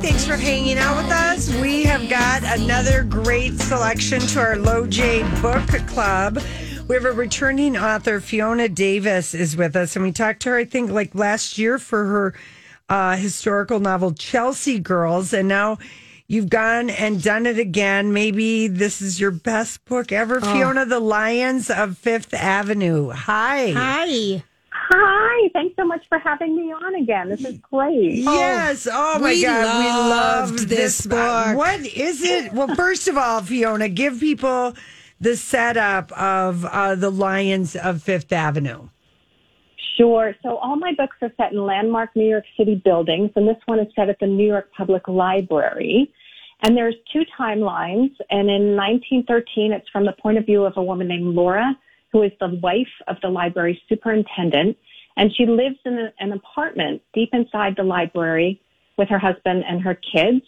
Thanks for hanging out with us. We have got another great selection to our Low J Book Club. We have a returning author, Fiona Davis, is with us, and we talked to her, I think, like last year for her uh, historical novel, Chelsea Girls, and now you've gone and done it again. Maybe this is your best book ever, Fiona, The Lions of Fifth Avenue. Hi. Hi. Hi, thanks so much for having me on again. This is great. Yes. Oh, my we God. We loved loved this book. What is it? Well, first of all, Fiona, give people the setup of uh, the Lions of Fifth Avenue. Sure. So all my books are set in landmark New York City buildings, and this one is set at the New York Public Library. And there's two timelines, and in 1913, it's from the point of view of a woman named Laura, who is the wife of the library superintendent, and she lives in a, an apartment deep inside the library with her husband and her kids.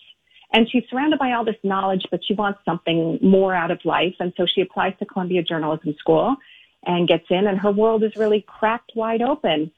And she's surrounded by all this knowledge, but she wants something more out of life. And so she applies to Columbia Journalism School and gets in, and her world is really cracked wide open.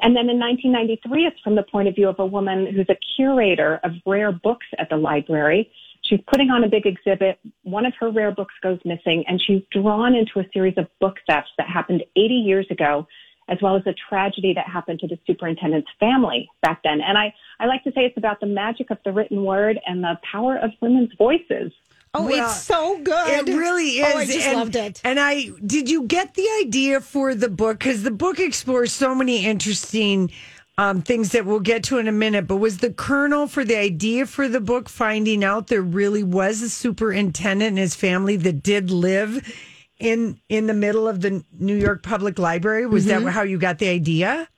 And then in 1993, it's from the point of view of a woman who's a curator of rare books at the library. She's putting on a big exhibit. One of her rare books goes missing, and she's drawn into a series of book thefts that happened 80 years ago, as well as a tragedy that happened to the superintendent's family back then. And I, I like to say it's about the magic of the written word and the power of women's voices. Oh, Well, it's so good. It really is. Oh, I just and, loved it. And I did you get the idea for the book because the book explores so many interesting um, things that we'll get to in a minute. But was the kernel for the idea for the book finding out there really was a superintendent and his family that did live in in the middle of the New York Public Library? Was Mm-hmm. that how you got the idea?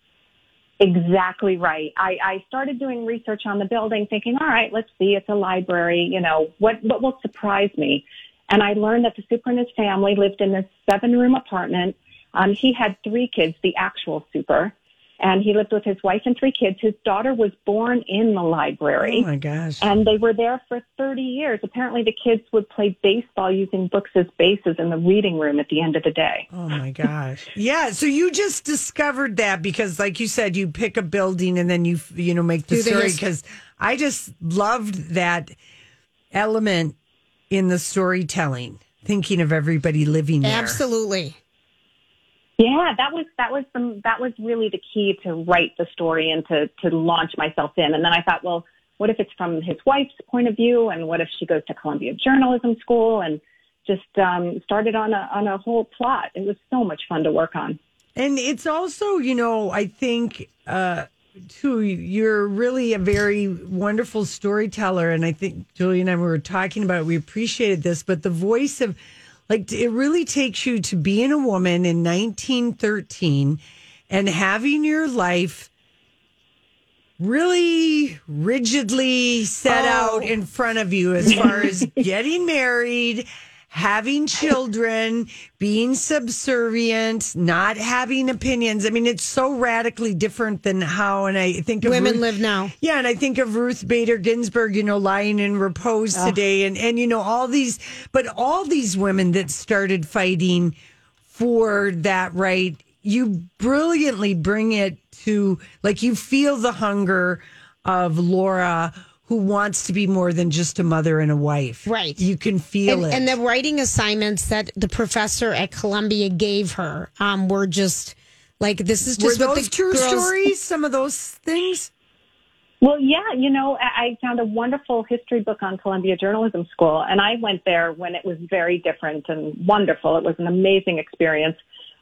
Exactly right. I, I started doing research on the building thinking, all right, let's see, it's a library, you know, what, what will surprise me? And I learned that the super and his family lived in this seven room apartment. Um, he had three kids, the actual super, and he lived with his wife and three kids. His daughter was born in the library. Oh my gosh. And they were there for 30 years. Apparently the kids would play baseball using books as bases in the reading room at the end of the day. Oh my gosh. Yeah. So you just discovered that because, like you said, you pick a building and then you, you know, make the Do story. his- Because I just loved that element in the storytelling, thinking of everybody living there. Absolutely. Yeah, that was that was the that was really the key to write the story and to to launch myself in. And then I thought, well, what if it's from his wife's point of view, and what if she goes to Columbia Journalism School, and just um, started on a on a whole plot. It was so much fun to work on. And it's also, you know, I think, uh, too, you're really a very wonderful storyteller. And I think Julie and I were talking about it. We appreciated this, but the voice of, like, it really takes you to being a woman in 1913 and having your life really rigidly set oh. out in front of you as far as getting married, having children, being subservient, not having opinions. I mean, it's so radically different than how, and I think of Women Ruth- live now. yeah, and I think of Ruth Bader Ginsburg, you know, lying in repose today, and and you know all these, but all these women that started fighting for that right, you brilliantly bring it to like you feel the hunger of Laura. Who wants to be more than just a mother and a wife? Right. You can feel And, it. and the writing assignments that the professor at Columbia gave her um, were just like this is just what those true girls- stories? Some of those things. Well, yeah, you know, I I found a wonderful history book on Columbia Journalism School, and I went there when it was very different and wonderful. It was an amazing experience.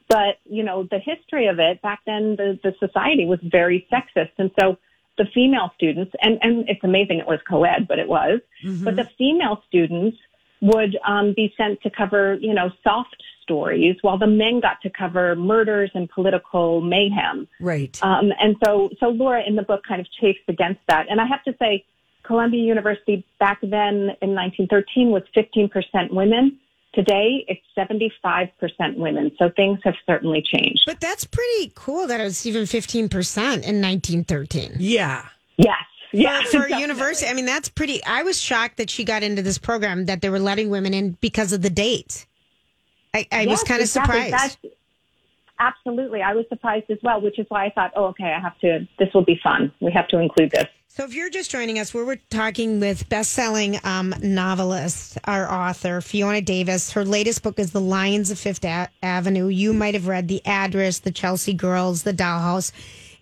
But, you know, the history of it, back then the, the society was very sexist. And so the female students, and, and it's amazing it was co-ed, but it was, but the female students would um, be sent to cover, you know, soft stories while the men got to cover murders and political mayhem. Right. Um, and so, so Laura in the book kind of chafes against that. And I have to say, Columbia University back then in 1913 was 15% women. Today, it's 75% women. So things have certainly changed. But that's pretty cool that it was even 15% in 1913. yeah. Yes. Yeah. For, for university, I mean, that's pretty. I was shocked that she got into this program that they were letting women in because of the date. I, I was kind of exactly. surprised. That's- absolutely. I was surprised as well, which is why I thought, oh, okay, I have to, this will be fun. We have to include this. So, if you're just joining us, we're, we're talking with best-selling um, novelist, our author Fiona Davis. Her latest book is *The Lions of Fifth A- Avenue*. You might have read *The Address*, *The Chelsea Girls*, *The Dollhouse*,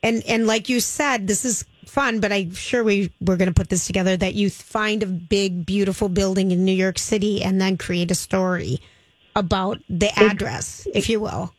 and and like you said, this is fun. But I'm sure we we're going to put this together. That you find a big, beautiful building in New York City and then create a story about the address, if you will.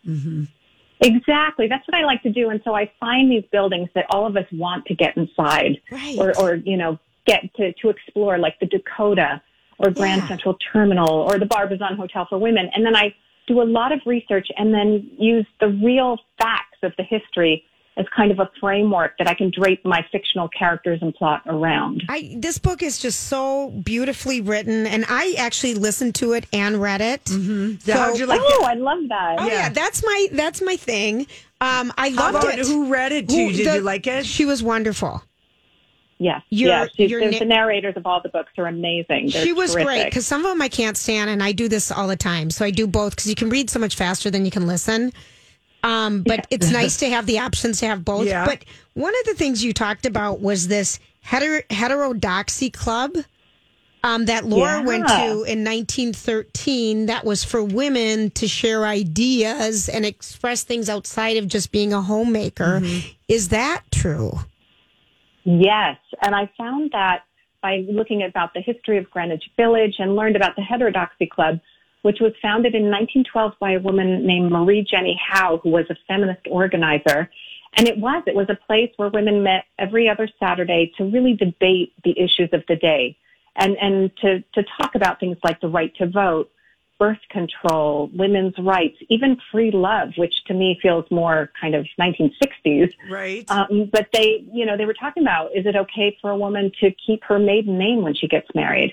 Exactly. That's what I like to do. And so I find these buildings that all of us want to get inside Right. or, or, you know, get to, to explore like the Dakota or Grand Yeah. Central Terminal or the Barbizon Hotel for Women. And then I do a lot of research and then use the real facts of the history as kind of a framework that I can drape my fictional characters and plot around. I this book is just so beautifully written, and I actually listened to it and read it. So how'd you like oh, I love that. Oh yeah. that's my that's my thing. Um, I How loved about it. who read it to you? Who- Did the- you like it? She was wonderful. Yes. Your- yes. Your the, na- the narrators of all the books are amazing. They're she was great because some of them I can't stand, and I do this all the time. So I do both because you can read so much faster than you can listen. Um, but it's nice to have the options to have both. Yeah. But one of the things you talked about was this heter- heterodoxy club um, that Laura Yeah. went to in 1913. That was for women to share ideas and express things outside of just being a homemaker. Is that true? Yes, and I found that by looking about the history of Greenwich Village and learned about the Heterodoxy Club, which was founded in 1912 by a woman named Marie Jenny Howe, who was a feminist organizer. And it was, it was a place where women met every other Saturday to really debate the issues of the day and, and to, to talk about things like the right to vote, birth control, women's rights, even free love, which to me feels more kind of 1960s. Right. Um, but they, you know, they were talking about is it okay for a woman to keep her maiden name when she gets married?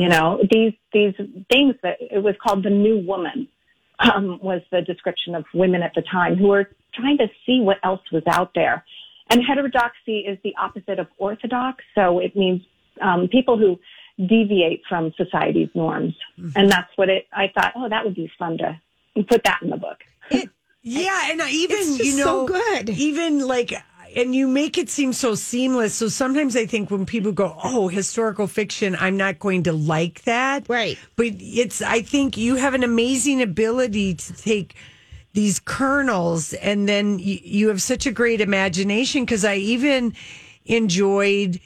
You know, these these things that it was called the new woman um, was the description of women at the time who were trying to see what else was out there. And heterodoxy is the opposite of orthodox, so it means um, people who deviate from society's norms. And that's what it. I thought, oh, that would be fun to put that in the book. It, Yeah, and I even It's just you know so good. Even like and you make it seem so seamless. So sometimes I think when people go, "Oh, historical fiction, I'm not going to like that." Right. But it's I think you have an amazing ability to take these kernels and then you, you have such a great imagination because I even enjoyed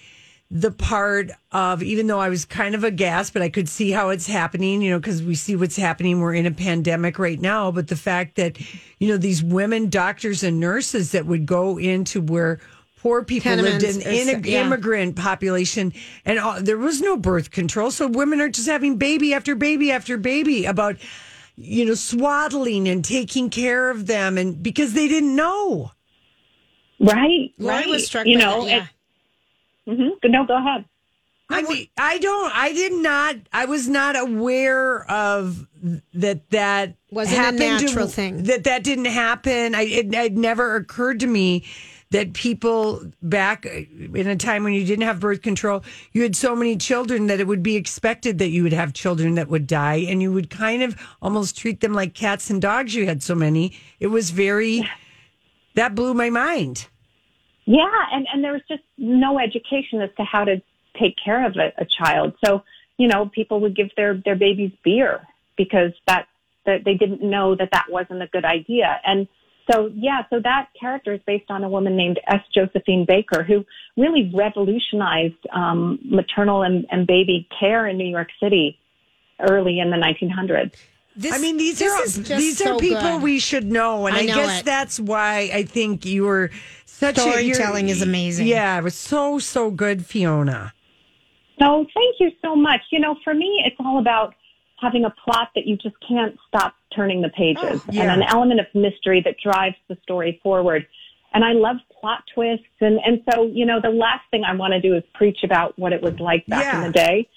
the part of even though I was kind of aghast, but I could see how it's happening, you know, because we see what's happening. We're in a pandemic right now, but the fact that, you know, these women doctors and nurses that would go into where poor people lived in, in so- yeah. immigrant population and all, there was no birth control. So women are just having baby after baby after baby about, you know, swaddling and taking care of them and because they didn't know. Right. Lori right. was struck you by know, that, yeah. It, hmm no, go ahead. I mean, I don't. I did not. I was not aware of that. That Wasn't a happened to- natural thing. That that didn't happen. I it, it never occurred to me that people back in a time when you didn't have birth control, you had so many children that it would be expected that you would have children that would die, and you would kind of almost treat them like cats and dogs. You had so many. It was very. That blew my mind. Yeah, and and there was just no education as to how to take care of a, a child. So you know, people would give their their babies beer because that that they didn't know that that wasn't a good idea. And so yeah, so that character is based on a woman named S. Josephine Baker who really revolutionized um, maternal and, and baby care in New York City early in the 1900s. This, I mean, these are is just these are so people good. we should know, and I I, know guess it. that's why I think you were such a Storytelling is amazing. Yeah, it was so so good, Fiona. So thank you so much. You know, for me, it's all about having a plot that you just can't stop turning the pages yeah. and an element of mystery that drives the story forward. And I love plot twists. And, and so, you know, the last thing I want to do is preach about what it was like back Yeah. in the day.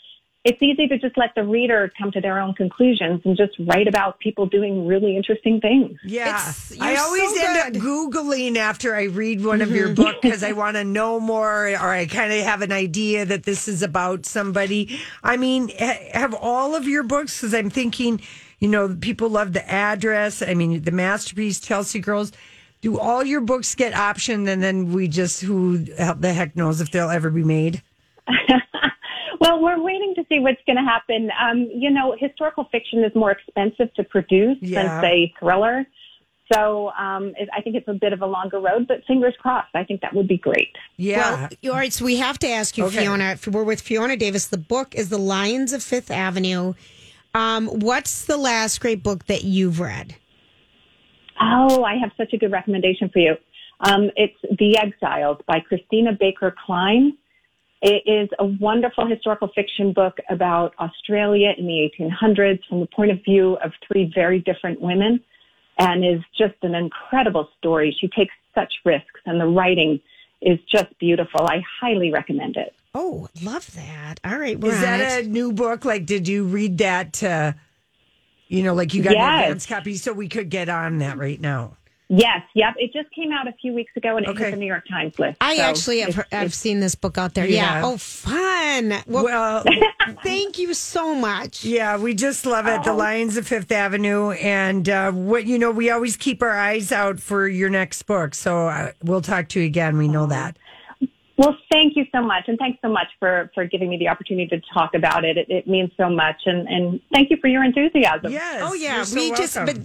It's easy to just let the reader come to their own conclusions and just write about people doing really interesting things. Yeah, I always so end good. up googling after I read one of your mm-hmm. book because I want to know more, or I kind of have an idea that this is about somebody. I mean, have all of your books? Because I'm thinking, you know, people love the address. I mean, the masterpiece, Chelsea Girls. Do all your books get optioned, and then we just who the heck knows if they'll ever be made? well, we're waiting to see what's going to happen. Um, you know, historical fiction is more expensive to produce Yeah. than say thriller. So um, it, I think it's a bit of a longer road, but fingers crossed. I think that would be great. Yeah. Well, all right, so we have to ask you, Okay. Fiona. If we're with Fiona Davis. The book is The Lions of Fifth Avenue. Um, what's the last great book that you've read? Oh, I have such a good recommendation for you. Um, it's The Exiles by Christina Baker Kline. It is a wonderful historical fiction book about Australia in the 1800s from the point of view of three very different women and is just an incredible story. She takes such risks and the writing is just beautiful. I highly recommend it. Oh, love that. All right, we're Is on that it. a new book? Like, did you read that? To, you know, like you got an Yes. advance copy, so we could get on that right now. Yes, yep. It just came out a few weeks ago and it hit the New York Times list. I So actually have it's- I've it's- seen this book out there. You yeah. Oh, fun. Well, Well, thank you so much. yeah, we just love it. The Lions of Fifth Avenue, and uh, what you know, we always keep our eyes out for your next book. So uh, we'll talk to you again. We know that. Well, thank you so much, and thanks so much for for giving me the opportunity to talk about it. It, it means so much, and and thank you for your enthusiasm. Yes. Oh yeah, you're so we just but